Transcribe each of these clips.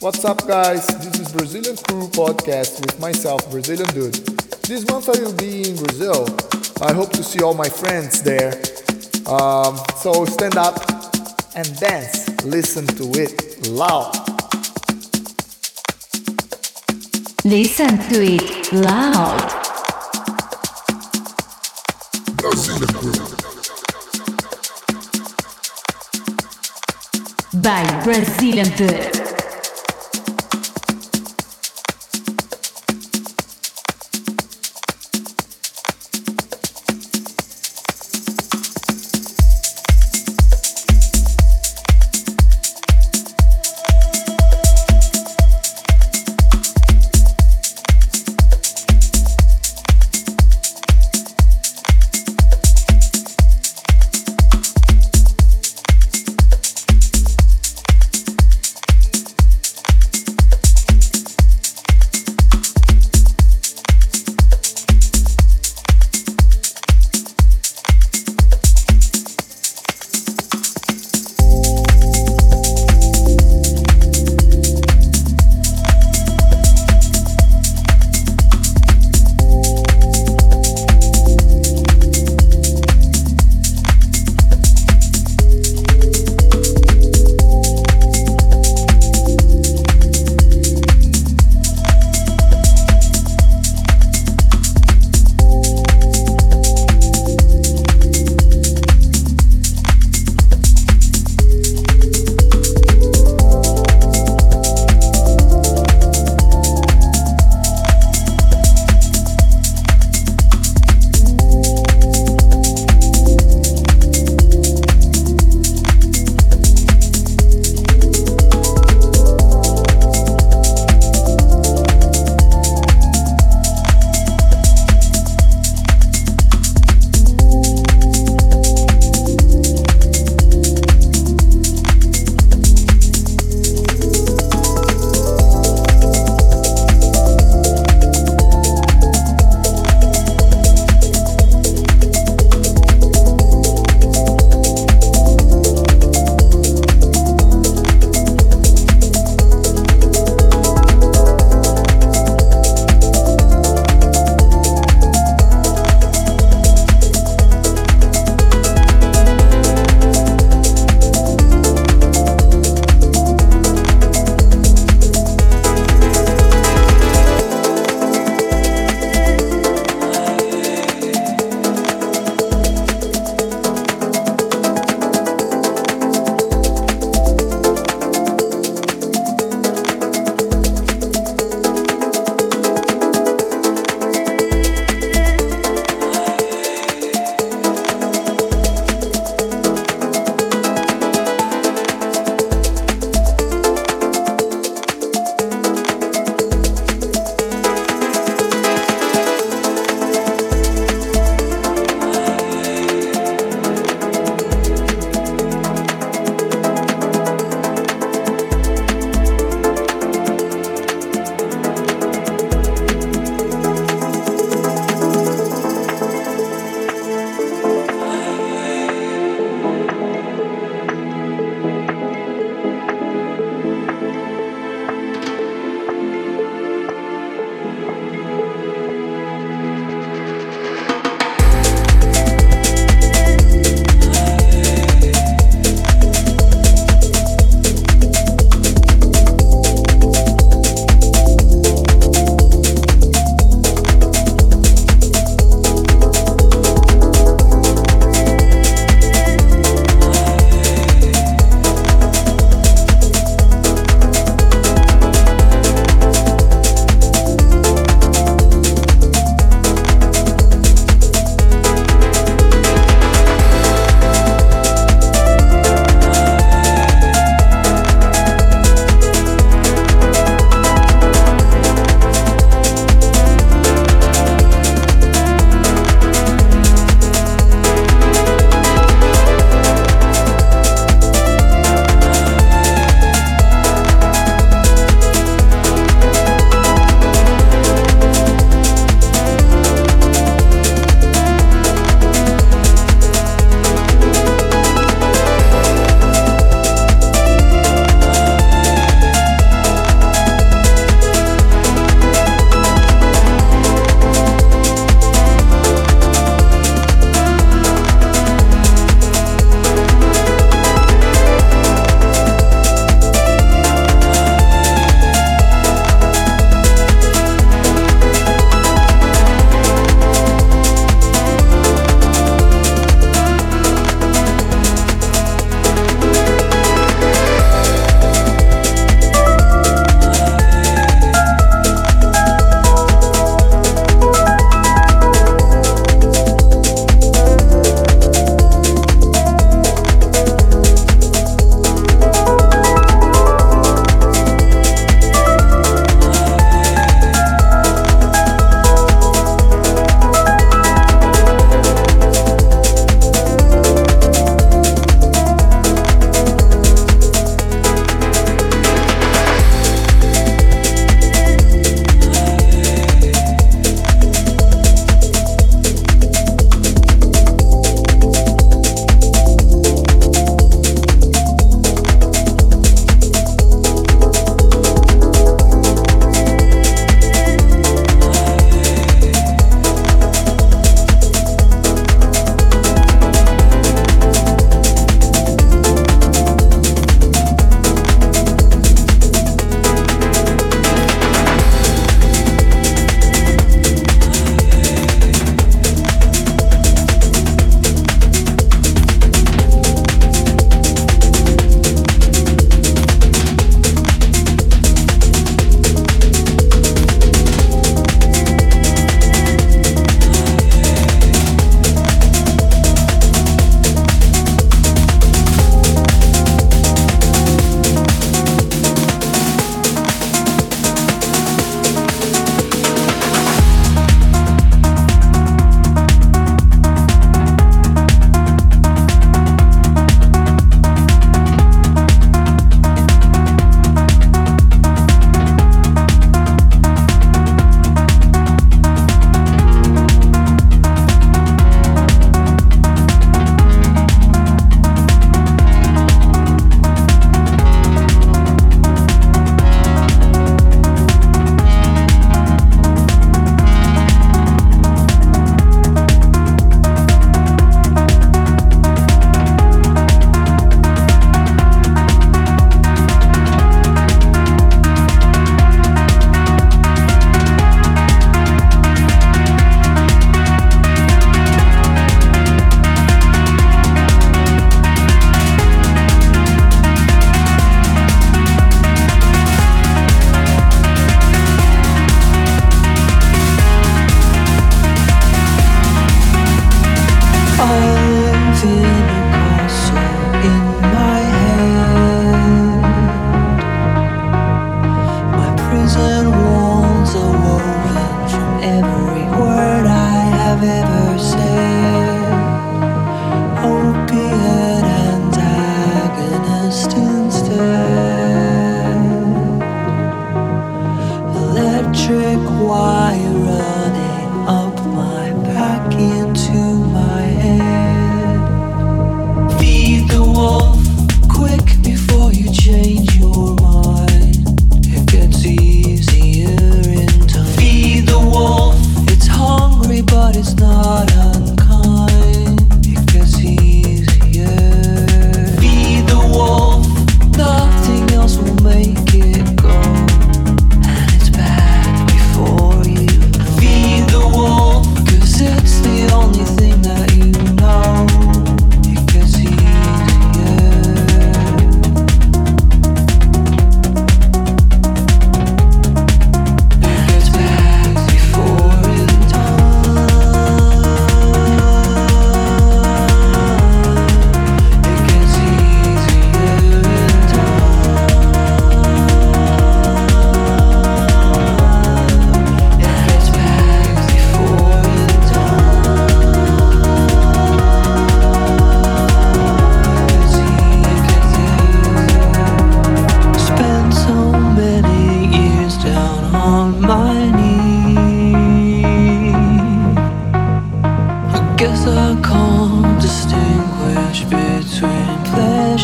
What's up, guys? This is Brazilian Crew podcast with myself, Brazilian Dude. This month I will be in Brazil. I hope to see all my friends there. Um, so stand up and dance. Listen to it loud. Listen to it loud. Brazilian Crew. By Brazilian Dude.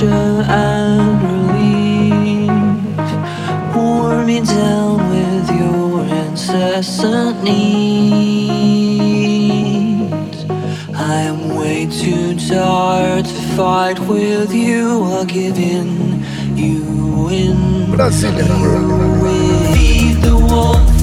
and relief. Me down with your incessant needs. I am way too tired to fight with you. I'll give in, you win. Brasilia. You win. Feed the wolf.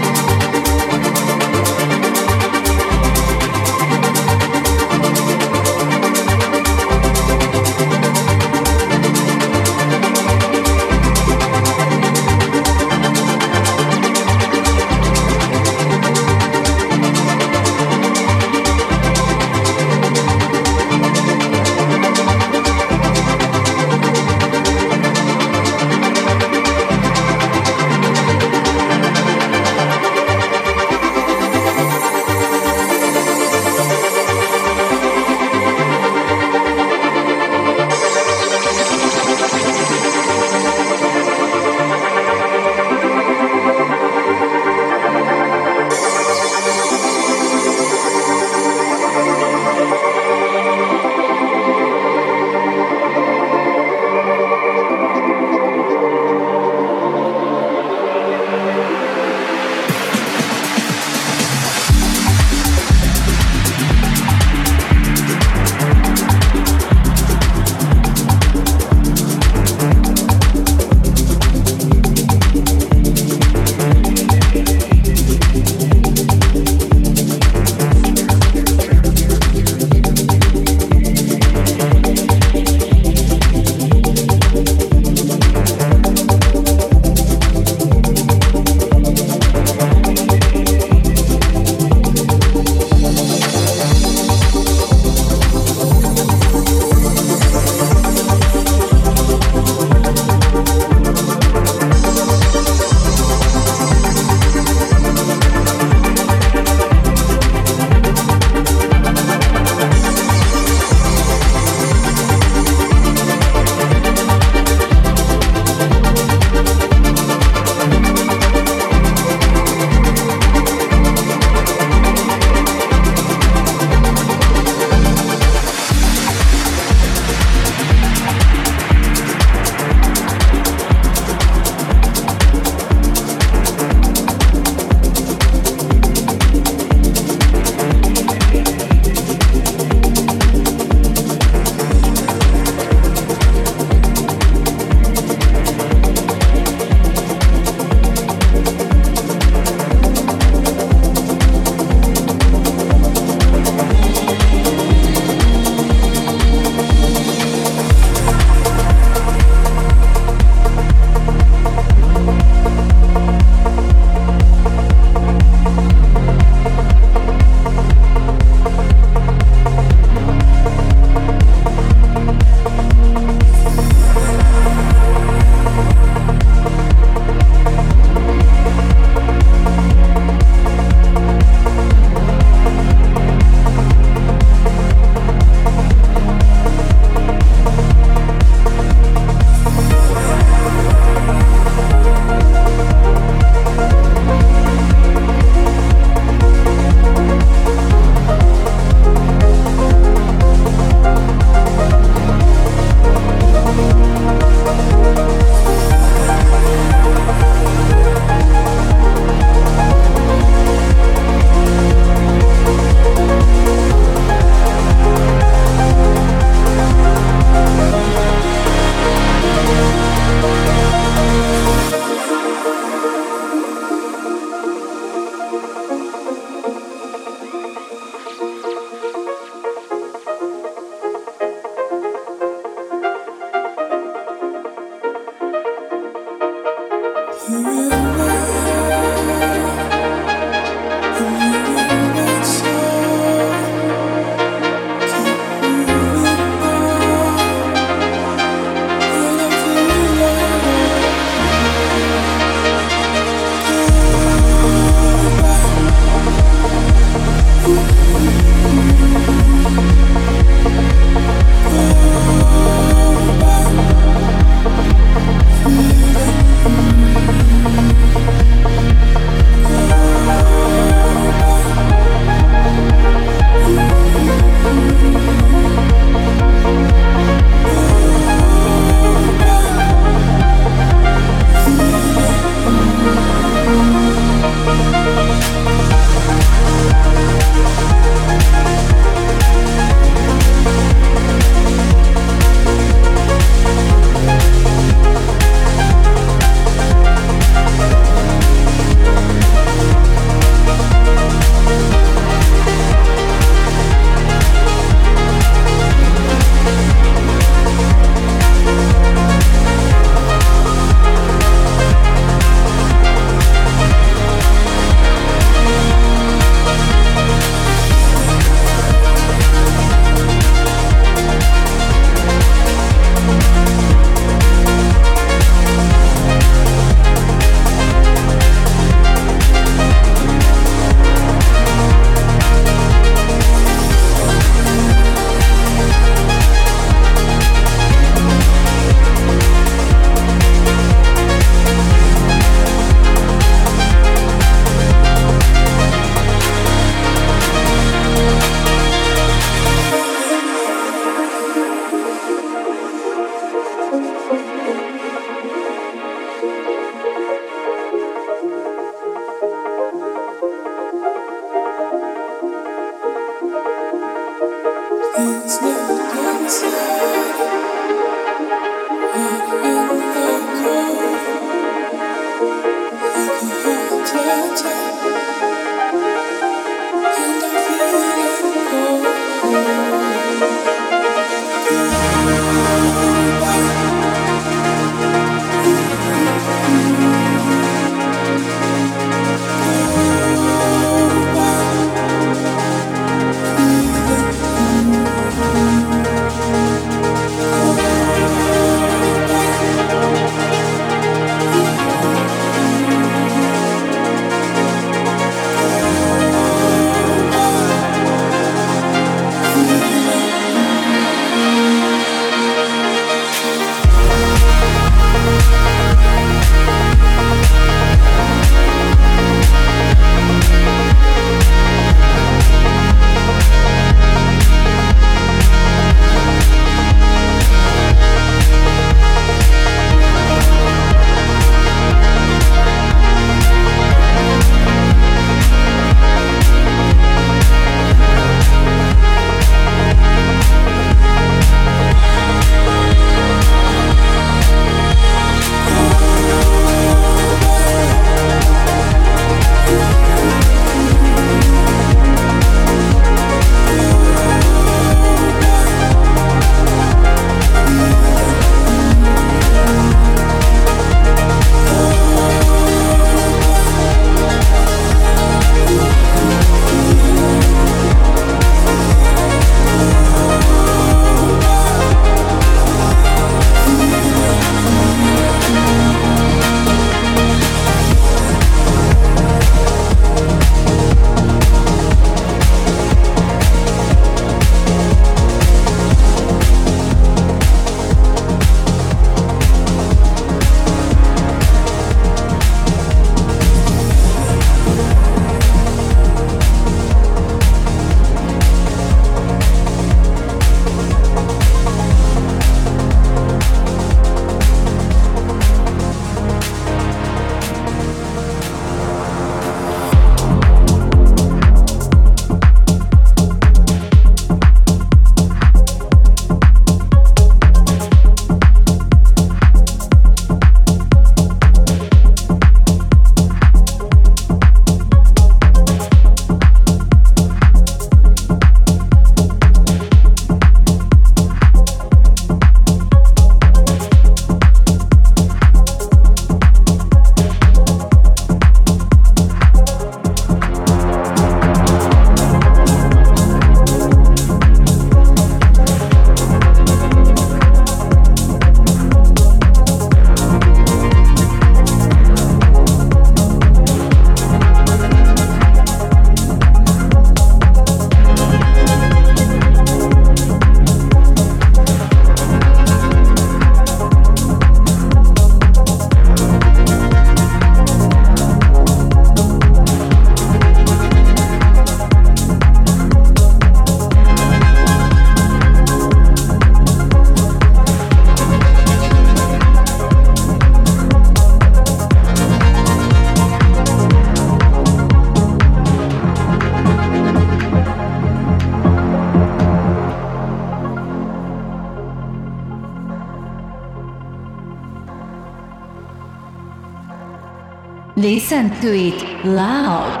Listen to it loud.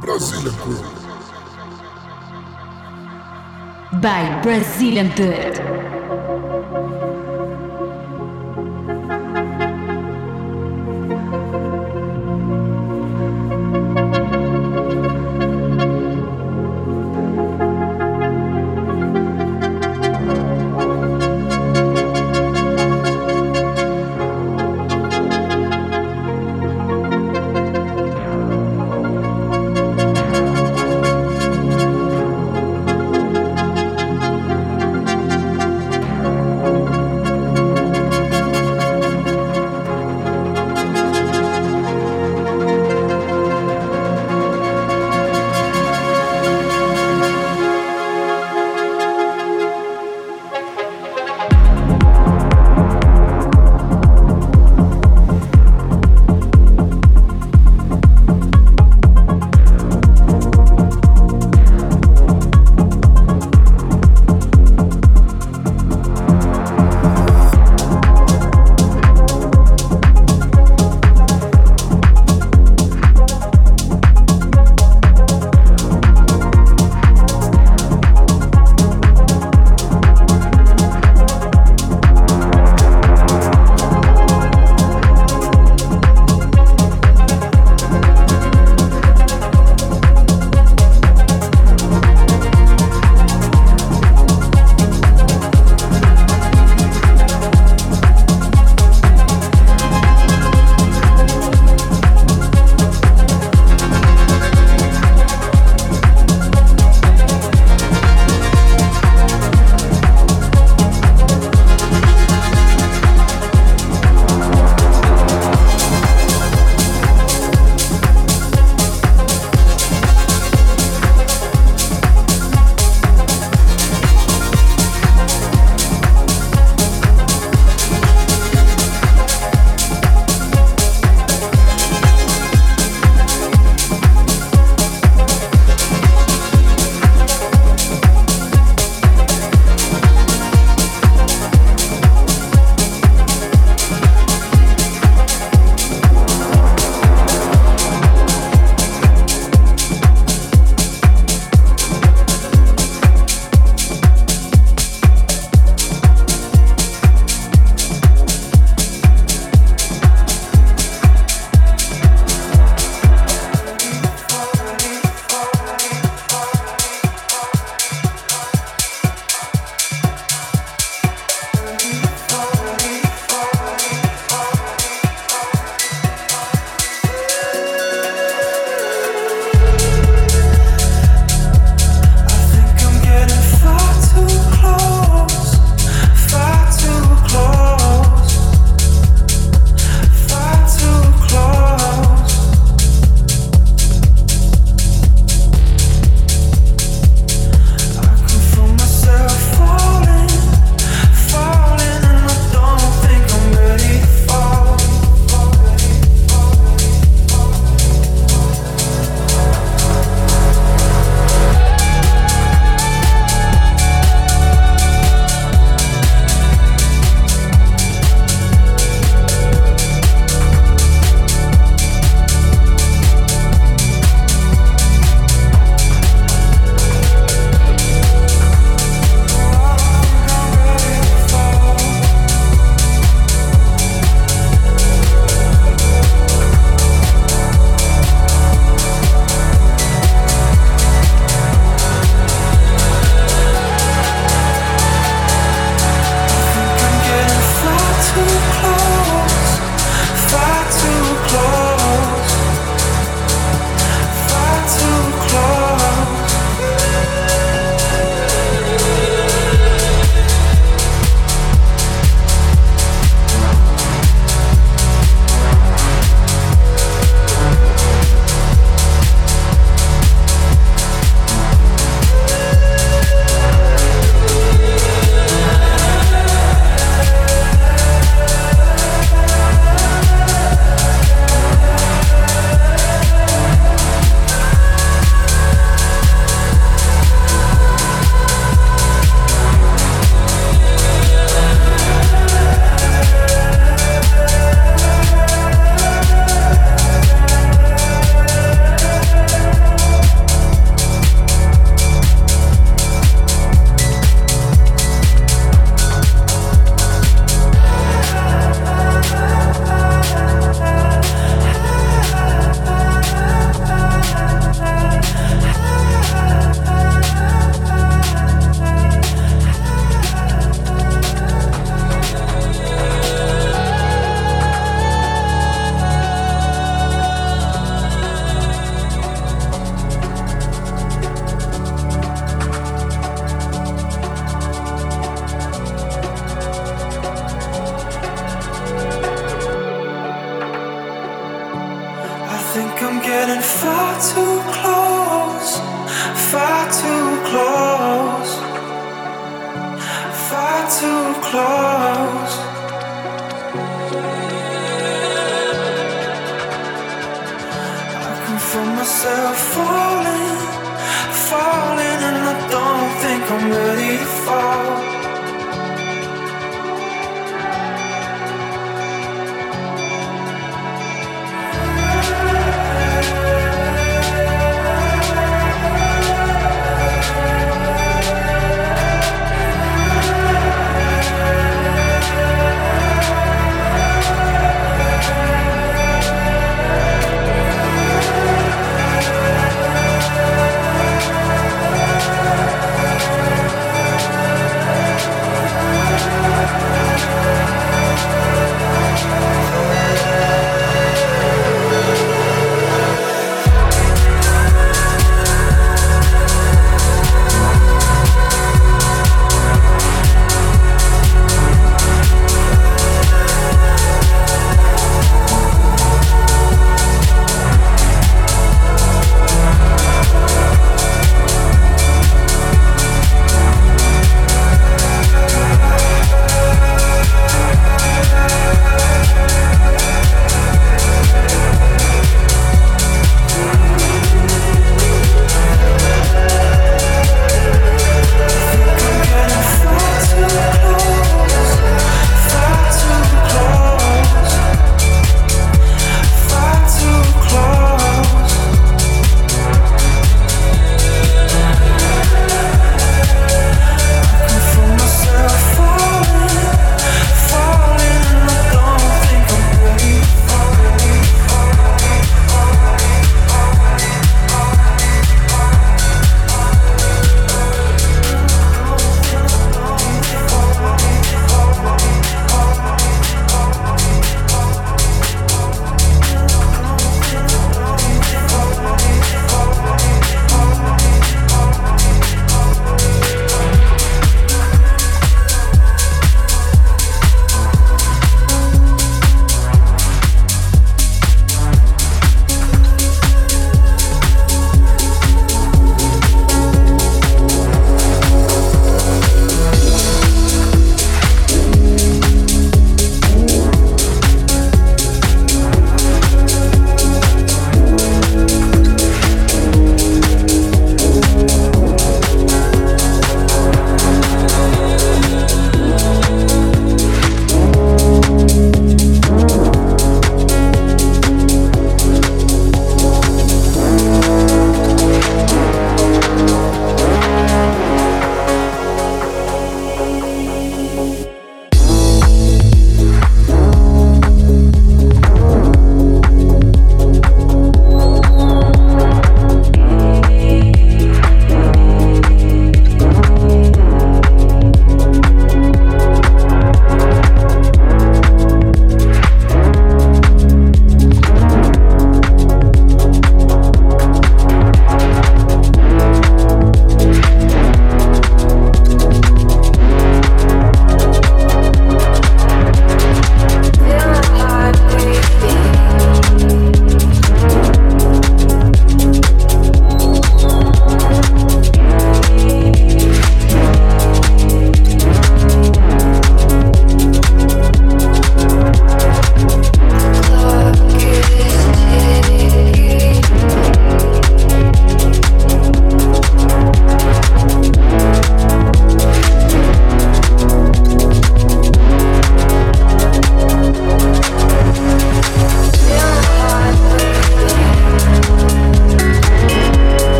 Brazilian. By Brazilian Dude.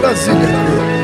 Brazilian